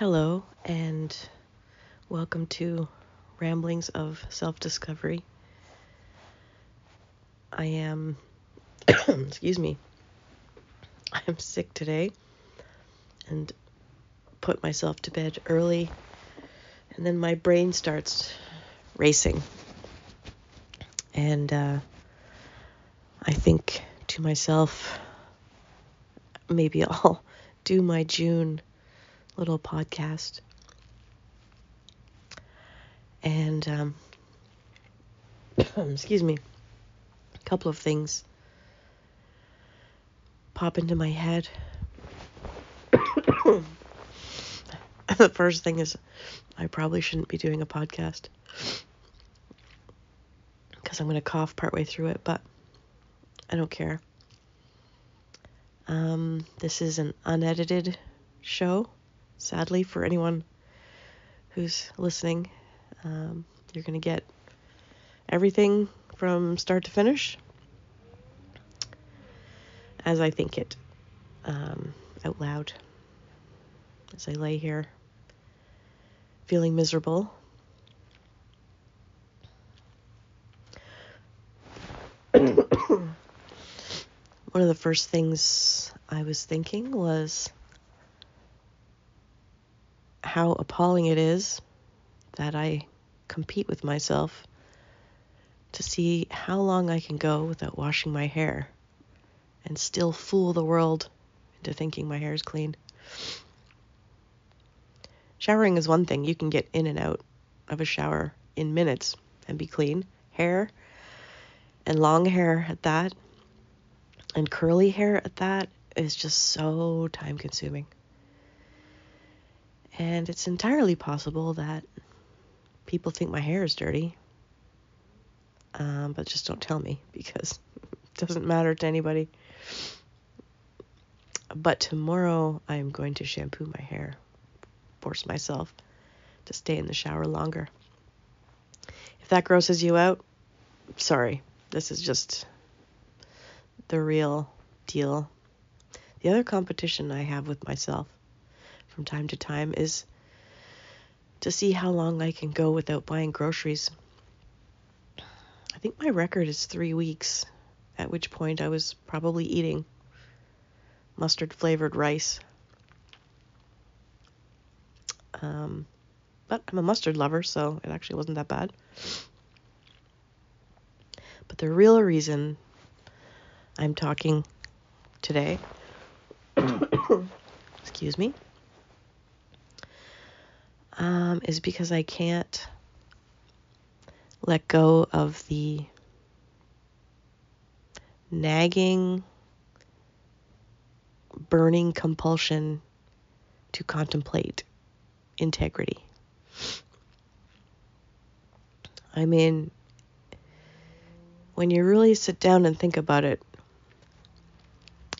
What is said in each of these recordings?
Hello, and welcome to Ramblings of Self Discovery. I am, excuse me, I am sick today and put myself to bed early, and then my brain starts racing. And uh, I think to myself, maybe I'll do my June little podcast. And, um, excuse me, a couple of things pop into my head. the first thing is, I probably shouldn't be doing a podcast because I'm going to cough partway through it, but I don't care. Um, this is an unedited show sadly, for anyone who's listening. Um, you're going to get everything from start to finish as I think it um, out loud as I lay here feeling miserable. One of the first things I was thinking was how appalling it is that I compete with myself to see how long I can go without washing my hair and still fool the world into thinking my hair is clean. Showering is one thing. You can get in and out of a shower in minutes and be clean. Hair and long hair at that and curly hair at that is just so time consuming. And it's entirely possible that people think my hair is dirty. Um, but just don't tell me because it doesn't matter to anybody. But tomorrow I'm going to shampoo my hair, force myself to stay in the shower longer. If that grosses you out, sorry. This is just the real deal. The other competition I have with myself from time to time is to see how long I can go without buying groceries. I think my record is three weeks, at which point I was probably eating mustard flavored rice. Um, but I'm a mustard lover, so it actually wasn't that bad. But the real reason I'm talking today, excuse me, um, is because I can't let go of the nagging, burning compulsion to contemplate integrity. I mean, when you really sit down and think about it,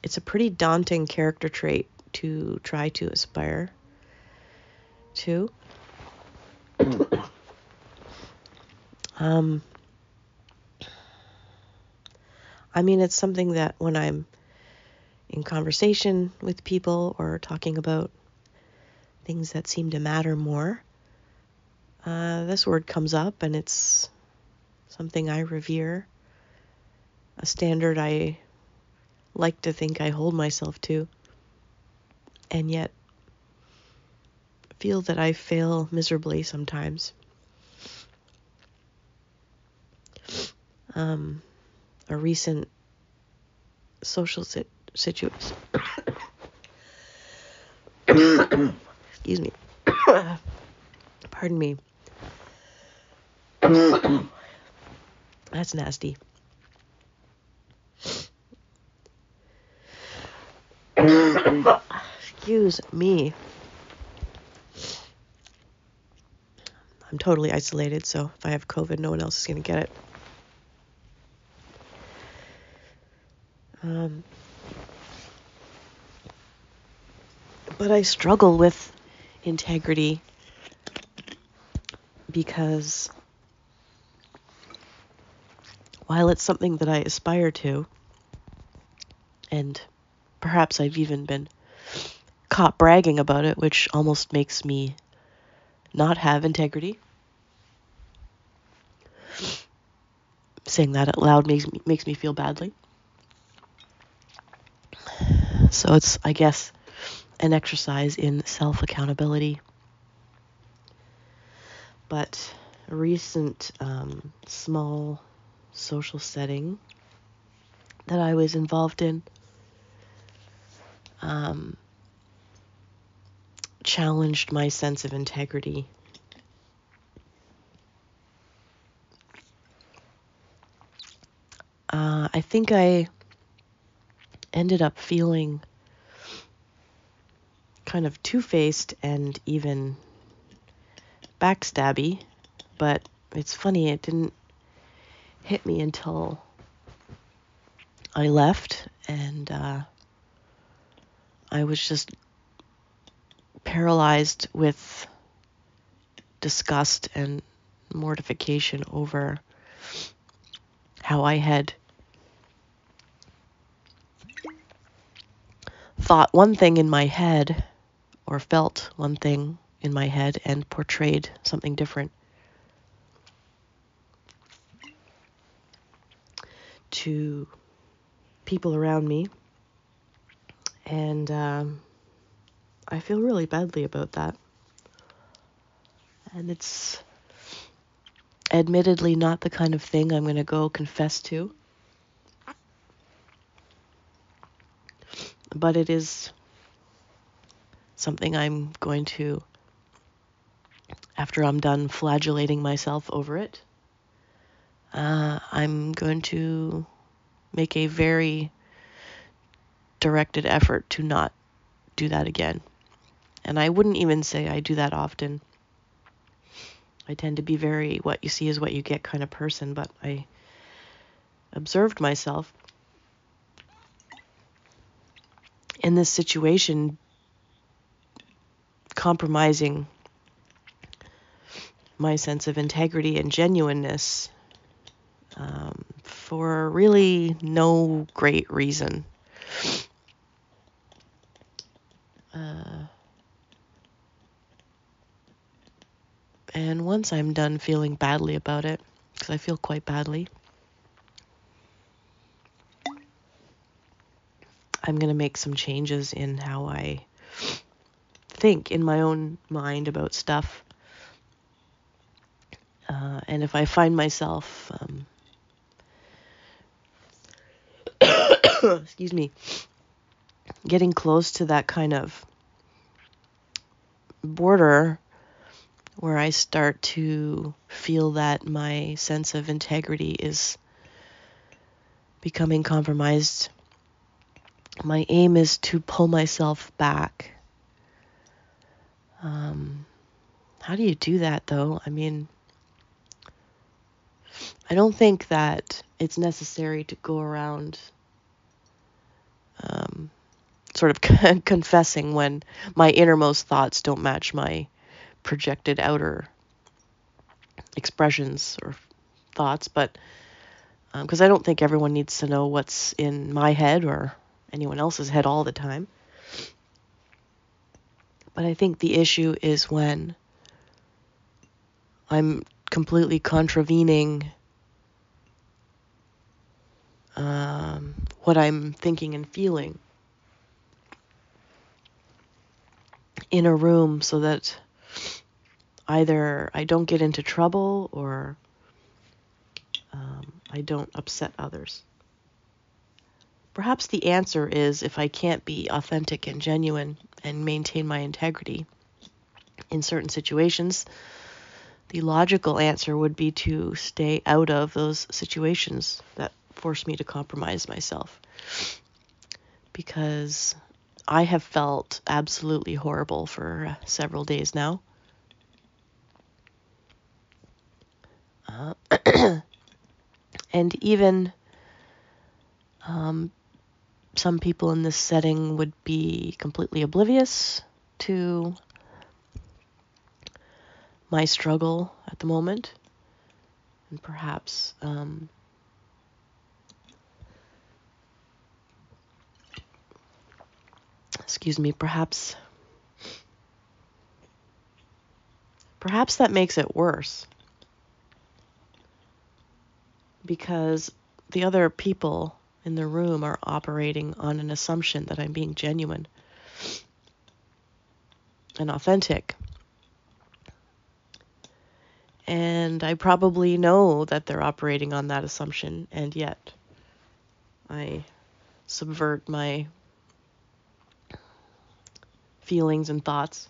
it's a pretty daunting character trait to try to aspire to. um, I mean, it's something that when I'm in conversation with people or talking about things that seem to matter more, uh, this word comes up and it's something I revere, a standard I like to think I hold myself to, and yet feel that I fail miserably sometimes. Um, a recent social sit- situation. Excuse me. Pardon me. That's nasty. Excuse me. I'm totally isolated, so if I have COVID, no one else is going to get it. Um, but I struggle with integrity because while it's something that I aspire to, and perhaps I've even been caught bragging about it, which almost makes me not have integrity. Saying that out loud makes me, makes me feel badly. So it's, I guess, an exercise in self accountability. But a recent um, small social setting that I was involved in um, challenged my sense of integrity. Uh, I think I ended up feeling kind of two faced and even backstabby, but it's funny, it didn't hit me until I left and uh, I was just paralyzed with disgust and mortification over how I had thought one thing in my head or felt one thing in my head and portrayed something different to people around me. And um, I feel really badly about that. And it's admittedly not the kind of thing I'm going to go confess to. But it is something I'm going to, after I'm done flagellating myself over it, uh, I'm going to make a very directed effort to not do that again. And I wouldn't even say I do that often. I tend to be very what you see is what you get kind of person, but I observed myself in this situation compromising my sense of integrity and genuineness um, for really no great reason. Uh, and once I'm done feeling badly about it, because I feel quite badly, I'm going to make some changes in how I think in my own mind about stuff. Uh, and if I find myself, um, excuse me, getting close to that kind of border where I start to feel that my sense of integrity is becoming compromised, my aim is to pull myself back um, how do you do that though? I mean, I don't think that it's necessary to go around um, sort of confessing when my innermost thoughts don't match my projected outer expressions or thoughts, but because um, I don't think everyone needs to know what's in my head or anyone else's head all the time. But I think the issue is when I'm completely contravening um, what I'm thinking and feeling in a room so that either I don't get into trouble or um, I don't upset others. Perhaps the answer is if I can't be authentic and genuine and maintain my integrity in certain situations, the logical answer would be to stay out of those situations that force me to compromise myself. Because I have felt absolutely horrible for several days now. Uh, and even um, some people in this setting would be completely oblivious to my struggle at the moment, and perhaps um, excuse me, perhaps perhaps that makes it worse. Because the other people in the room are operating on an assumption that I'm being genuine and authentic. And I probably know that they're operating on that assumption, and yet I subvert my feelings and thoughts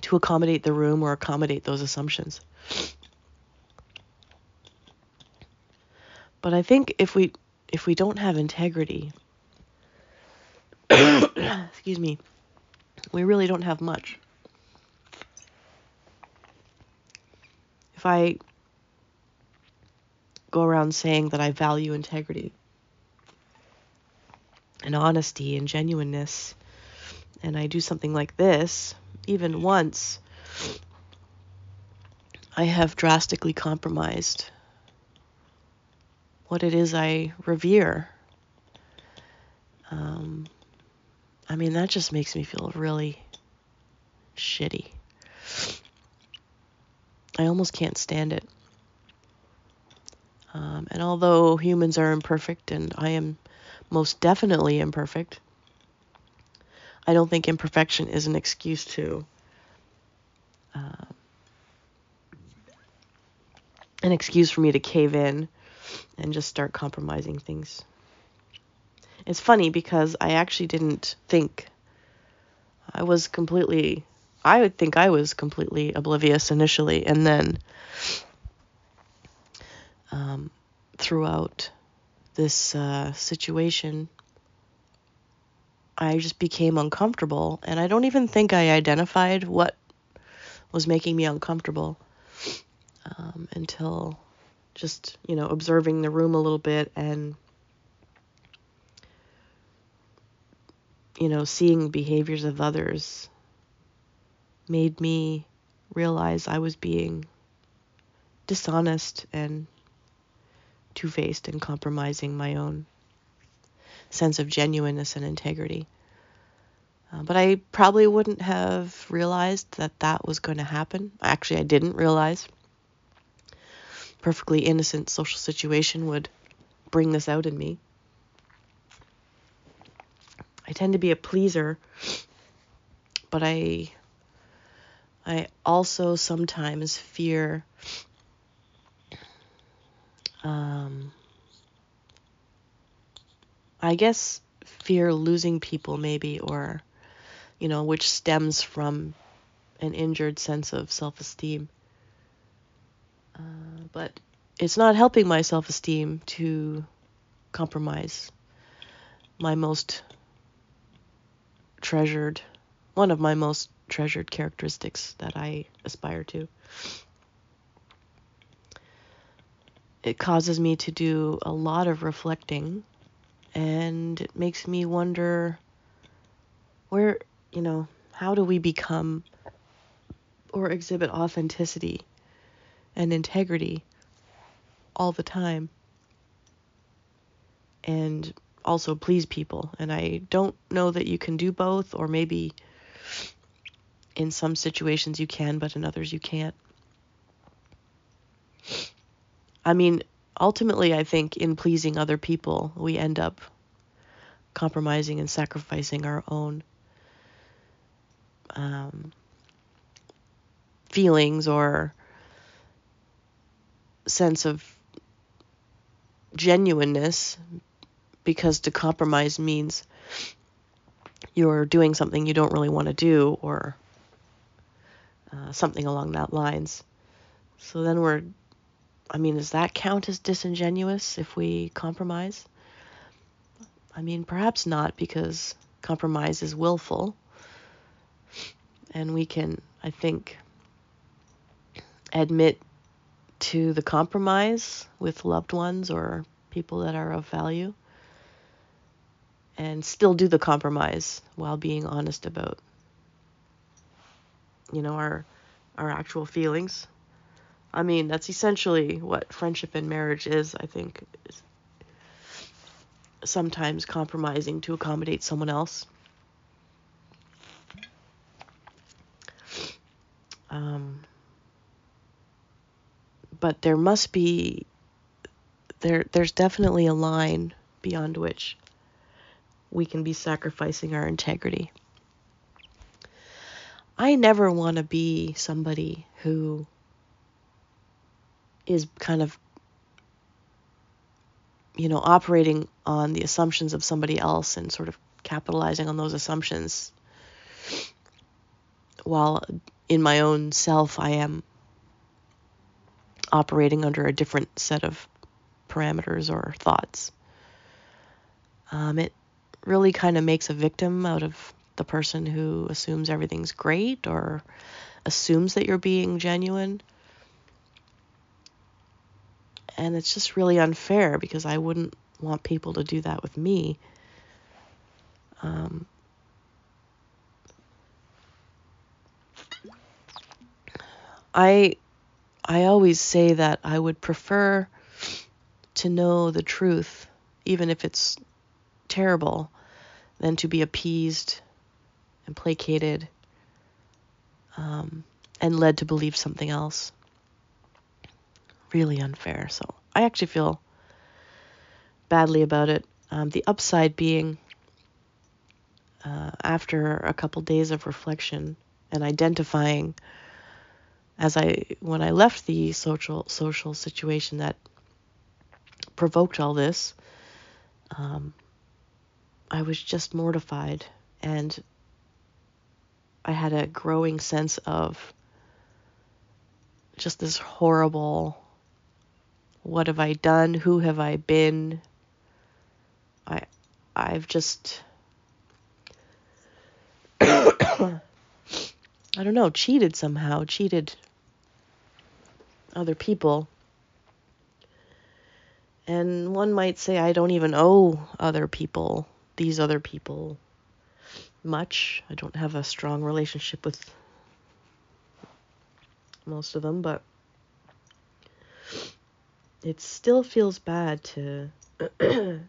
to accommodate the room or accommodate those assumptions. But I think if we if we don't have integrity, excuse me, we really don't have much. If I go around saying that I value integrity and honesty and genuineness, and I do something like this, even once, I have drastically compromised what it is I revere. Um, I mean, that just makes me feel really shitty. I almost can't stand it. Um, and although humans are imperfect, and I am most definitely imperfect, I don't think imperfection is an excuse to uh, an excuse for me to cave in and just start compromising things. It's funny because I actually didn't think I was completely I would think I was completely oblivious initially and then um, throughout this uh, situation I just became uncomfortable and I don't even think I identified what was making me uncomfortable um, until just, you know, observing the room a little bit and, you know, seeing behaviors of others made me realize I was being dishonest and two faced and compromising my own sense of genuineness and integrity. Uh, but I probably wouldn't have realized that that was going to happen. Actually, I didn't realize perfectly innocent social situation would bring this out in me. I tend to be a pleaser, but I I also sometimes fear um, I guess fear losing people maybe or you know which stems from an injured sense of self-esteem uh, but it's not helping my self esteem to compromise my most treasured, one of my most treasured characteristics that I aspire to. It causes me to do a lot of reflecting and it makes me wonder where, you know, how do we become or exhibit authenticity and integrity all the time and also please people. And I don't know that you can do both, or maybe in some situations you can, but in others you can't. I mean, ultimately, I think in pleasing other people, we end up compromising and sacrificing our own um, feelings or sense of genuineness because to compromise means you're doing something you don't really want to do or uh, something along that lines. So then we're, I mean, does that count as disingenuous if we compromise? I mean, perhaps not because compromise is willful. And we can, I think, admit to the compromise with loved ones or people that are of value and still do the compromise while being honest about you know our our actual feelings. I mean that's essentially what friendship and marriage is i think is sometimes compromising to accommodate someone else. Um, but there must be there there's definitely a line beyond which we can be sacrificing our integrity. I never want to be somebody who is kind of you know operating on the assumptions of somebody else and sort of capitalizing on those assumptions while in my own self I am operating under a different set of parameters or thoughts. Um, it really kind of makes a victim out of the person who assumes everything's great or assumes that you're being genuine. And it's just really unfair because I wouldn't want people to do that with me. Um, I I always say that I would prefer to know the truth, even if it's terrible, than to be appeased and placated um, and led to believe something else. Really unfair. So I actually feel badly about it. Um, the upside being, uh, after a couple days of reflection and identifying as I when I left the social social situation that provoked all this, um, I was just mortified and I had a growing sense of just this horrible what have I done? Who have I been? I I've just I don't know, cheated somehow, cheated other people. And one might say, I don't even owe other people, these other people, much. I don't have a strong relationship with most of them, but it still feels bad to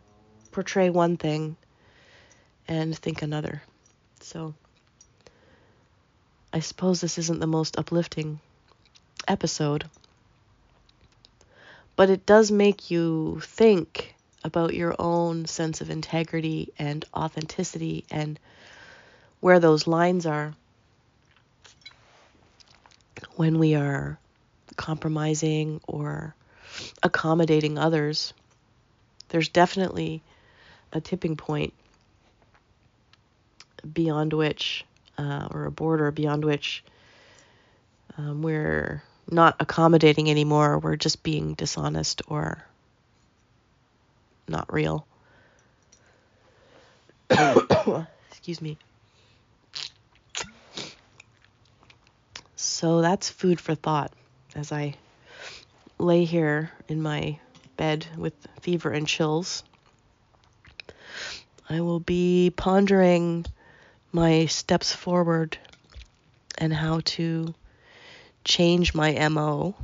portray one thing and think another. So I suppose this isn't the most uplifting episode but it does make you think about your own sense of integrity and authenticity and where those lines are when we are compromising or accommodating others. There's definitely a tipping point beyond which, uh, or a border beyond which um, we're not accommodating anymore. We're just being dishonest or not real. Excuse me. So that's food for thought as I lay here in my bed with fever and chills. I will be pondering my steps forward and how to change my MO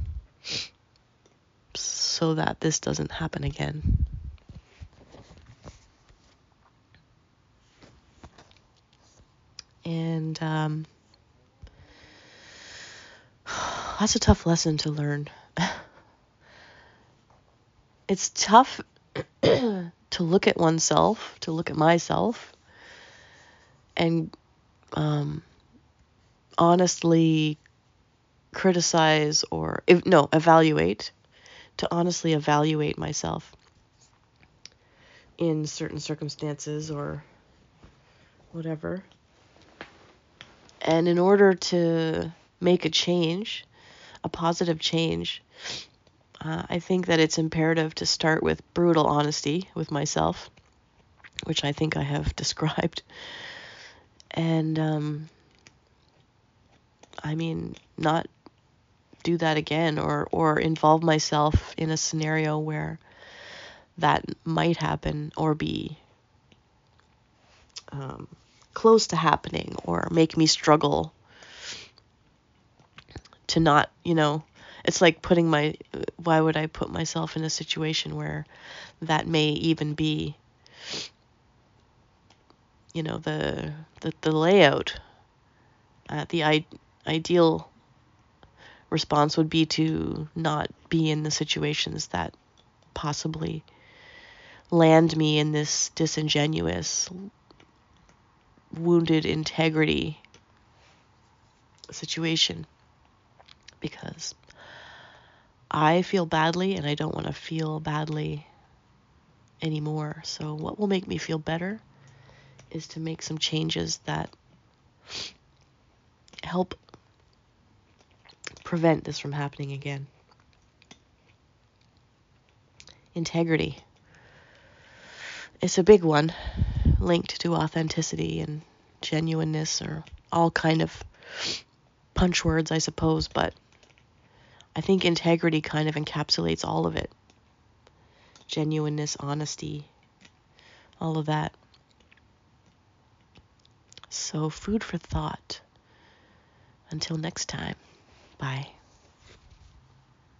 so that this doesn't happen again. And um, that's a tough lesson to learn. it's tough to look at oneself, to look at myself, and um, honestly criticize or no evaluate to honestly evaluate myself in certain circumstances or whatever. And in order to make a change a positive change uh, i think that it's imperative to start with brutal honesty with myself which i think i have described. And um, i mean not do that again or or involve myself in a scenario where that might happen or be um, close to happening or make me struggle to not you know it's like putting my why would i put myself in a situation where that may even be you know the the, the layout uh, the I- ideal response would be to not be in the situations that possibly land me in this disingenuous, wounded integrity situation because I feel badly and I don't want to feel badly anymore. So, what will make me feel better is to make some changes that help prevent this from happening again. Integrity. It's a big one linked to authenticity and genuineness or all kind of punch words, I suppose, but I think integrity kind of encapsulates all of it genuineness, honesty, all of that. So, food for thought. Until next time. Bye.